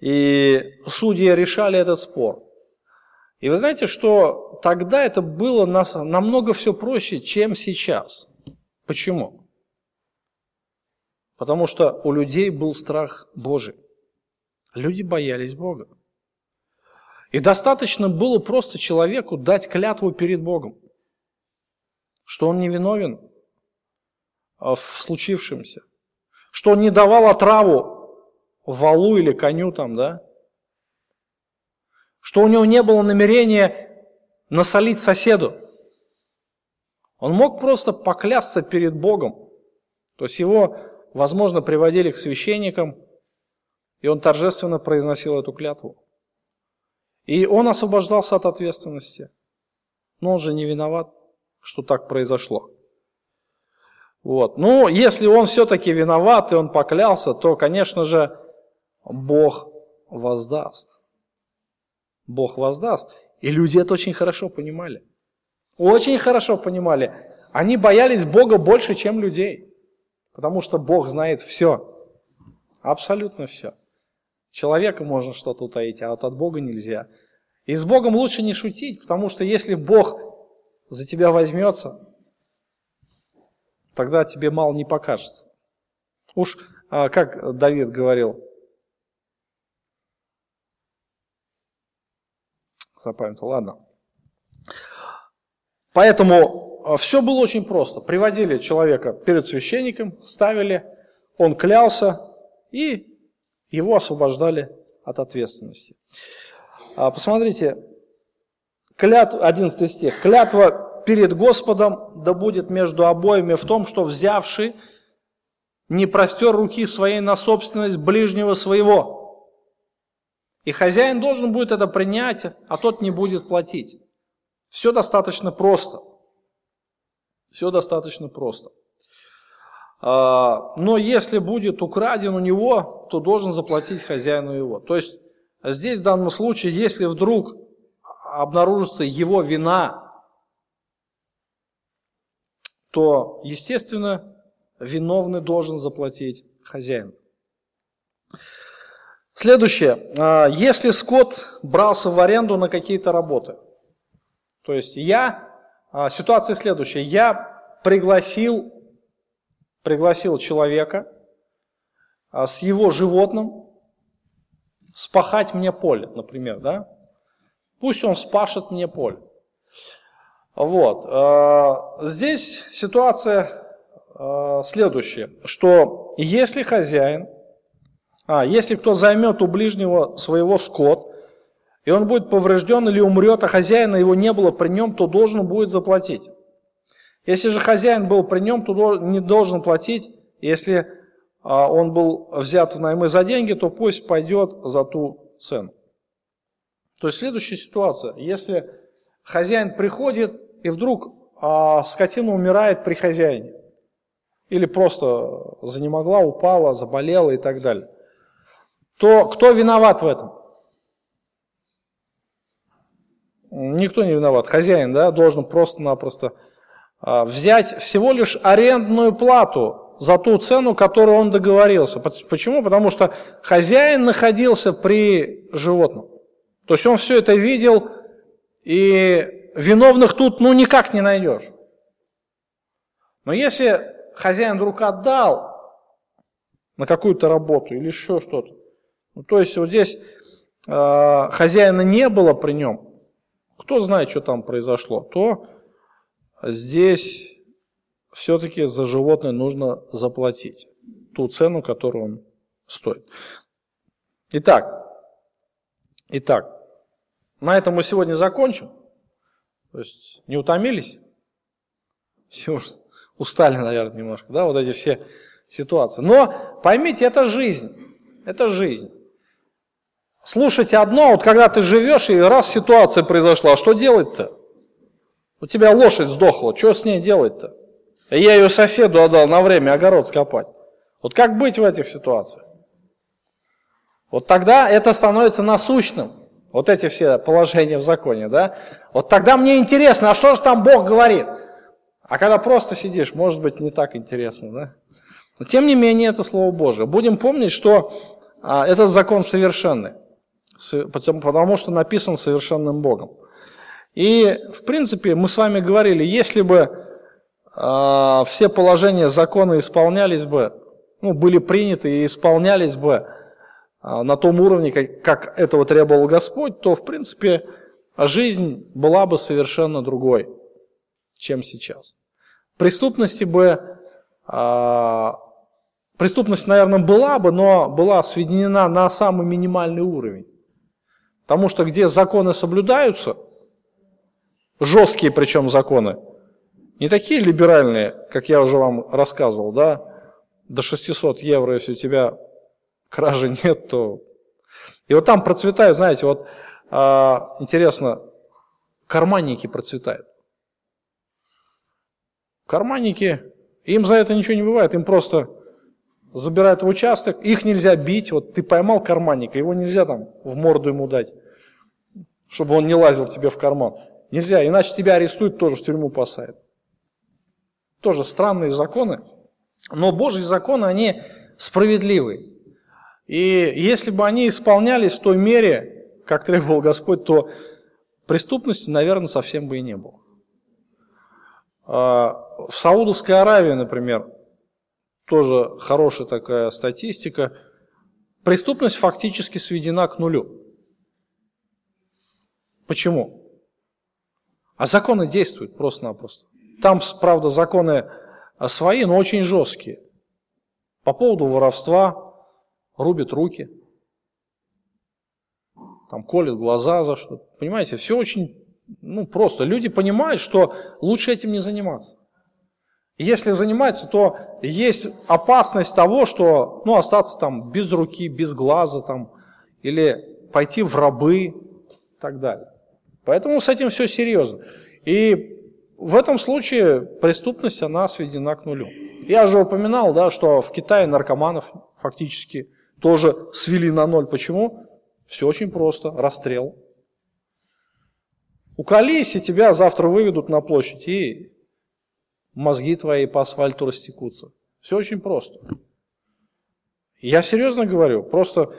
S1: и судьи решали этот спор. И вы знаете, что тогда это было намного все проще, чем сейчас. Почему? Потому что у людей был страх Божий. Люди боялись Бога. И достаточно было просто человеку дать клятву перед Богом, что он не виновен, в случившемся. Что он не давал отраву валу или коню там, да? Что у него не было намерения насолить соседу. Он мог просто поклясться перед Богом. То есть его, возможно, приводили к священникам, и он торжественно произносил эту клятву. И он освобождался от ответственности. Но он же не виноват, что так произошло. Вот. Ну, если он все-таки виноват и он поклялся, то, конечно же, Бог воздаст. Бог воздаст. И люди это очень хорошо понимали. Очень хорошо понимали. Они боялись Бога больше, чем людей. Потому что Бог знает все. Абсолютно все. Человека можно что-то утаить, а вот от Бога нельзя. И с Богом лучше не шутить, потому что если Бог за тебя возьмется, тогда тебе мало не покажется. Уж, а, как Давид говорил, запамятовал, ладно. Поэтому а, все было очень просто. Приводили человека перед священником, ставили, он клялся, и его освобождали от ответственности. А, посмотрите, клят, 11 стих. Клятва перед Господом да будет между обоими в том, что взявший не простер руки своей на собственность ближнего своего. И хозяин должен будет это принять, а тот не будет платить. Все достаточно просто. Все достаточно просто. А, но если будет украден у него, то должен заплатить хозяину его. То есть здесь в данном случае, если вдруг обнаружится его вина то, естественно, виновный должен заплатить хозяин. Следующее. А, если скот брался в аренду на какие-то работы, то есть я, а, ситуация следующая, я пригласил, пригласил человека а, с его животным спахать мне поле, например, да? Пусть он спашет мне поле. Вот. Э, здесь ситуация э, следующая, что если хозяин, а, если кто займет у ближнего своего скот, и он будет поврежден или умрет, а хозяина его не было при нем, то должен будет заплатить. Если же хозяин был при нем, то не должен платить. Если а, он был взят в наймы за деньги, то пусть пойдет за ту цену. То есть следующая ситуация. Если хозяин приходит и вдруг а, скотина умирает при хозяине. Или просто занемогла, упала, заболела и так далее. То кто виноват в этом? Никто не виноват. Хозяин да, должен просто-напросто а, взять всего лишь арендную плату за ту цену, которую он договорился. Почему? Потому что хозяин находился при животном. То есть он все это видел, и виновных тут ну никак не найдешь. Но если хозяин вдруг отдал на какую-то работу или еще что-то, ну, то есть вот здесь э, хозяина не было при нем, кто знает, что там произошло, то здесь все-таки за животное нужно заплатить ту цену, которую он стоит. Итак, итак, на этом мы сегодня закончим. То есть не утомились? Все, устали, наверное, немножко, да, вот эти все ситуации. Но поймите, это жизнь. Это жизнь. Слушать одно, вот когда ты живешь, и раз ситуация произошла, что делать-то? У тебя лошадь сдохла, что с ней делать-то? Я ее соседу отдал на время огород скопать. Вот как быть в этих ситуациях? Вот тогда это становится насущным. Вот эти все положения в законе, да? Вот тогда мне интересно, а что же там Бог говорит? А когда просто сидишь, может быть, не так интересно, да? Но тем не менее, это Слово Божие. Будем помнить, что а, этот закон совершенный, потому, потому что написан совершенным Богом. И, в принципе, мы с вами говорили, если бы а, все положения закона исполнялись бы, ну, были приняты и исполнялись бы на том уровне, как, как этого требовал Господь, то, в принципе, жизнь была бы совершенно другой, чем сейчас. Преступности бы, а, преступность, наверное, была бы, но была сведена на самый минимальный уровень. Потому что где законы соблюдаются, жесткие причем законы, не такие либеральные, как я уже вам рассказывал, да, до 600 евро, если у тебя кражи нет, то... И вот там процветают, знаете, вот а, интересно, карманники процветают. Карманники, им за это ничего не бывает, им просто забирают участок, их нельзя бить, вот ты поймал карманника, его нельзя там в морду ему дать, чтобы он не лазил тебе в карман. Нельзя, иначе тебя арестуют, тоже в тюрьму посадят. Тоже странные законы. Но Божьи законы, они справедливые. И если бы они исполнялись в той мере, как требовал Господь, то преступности, наверное, совсем бы и не было. А, в Саудовской Аравии, например, тоже хорошая такая статистика, преступность фактически сведена к нулю. Почему? А законы действуют просто-напросто. Там, правда, законы свои, но очень жесткие. По поводу воровства рубят руки, там колят глаза за что. Понимаете, все очень ну, просто. Люди понимают, что лучше этим не заниматься. Если заниматься, то есть опасность того, что ну, остаться там без руки, без глаза там, или пойти в рабы и так далее. Поэтому с этим все серьезно. И в этом случае преступность, она сведена к нулю. Я же упоминал, да, что в Китае наркоманов фактически тоже свели на ноль. Почему? Все очень просто. Расстрел. Уколись, и тебя завтра выведут на площадь, и мозги твои по асфальту растекутся. Все очень просто. Я серьезно говорю, просто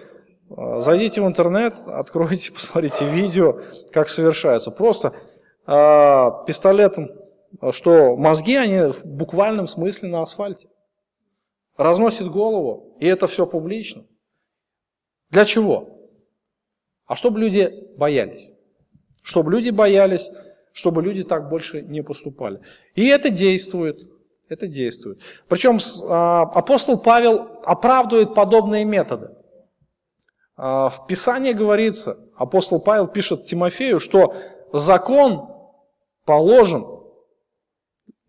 S1: а, зайдите в интернет, откройте, посмотрите видео, как совершается. Просто а, пистолетом, что мозги, они в буквальном смысле на асфальте. Разносит голову, и это все публично. Для чего? А чтобы люди боялись. Чтобы люди боялись, чтобы люди так больше не поступали. И это действует. Это действует. Причем а, апостол Павел оправдывает подобные методы. А, в Писании говорится, апостол Павел пишет Тимофею, что закон положен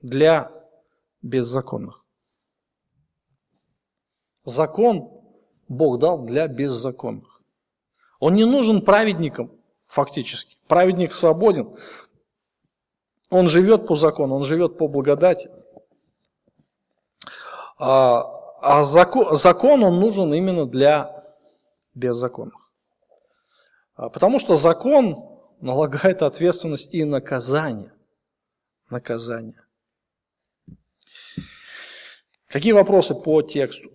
S1: для беззаконных. Закон Бог дал для беззаконных. Он не нужен праведникам, фактически. Праведник свободен, он живет по закону, он живет по благодати. А, а закон, закон он нужен именно для беззаконных. А, потому что закон налагает ответственность и наказание. Наказание. Какие вопросы по тексту?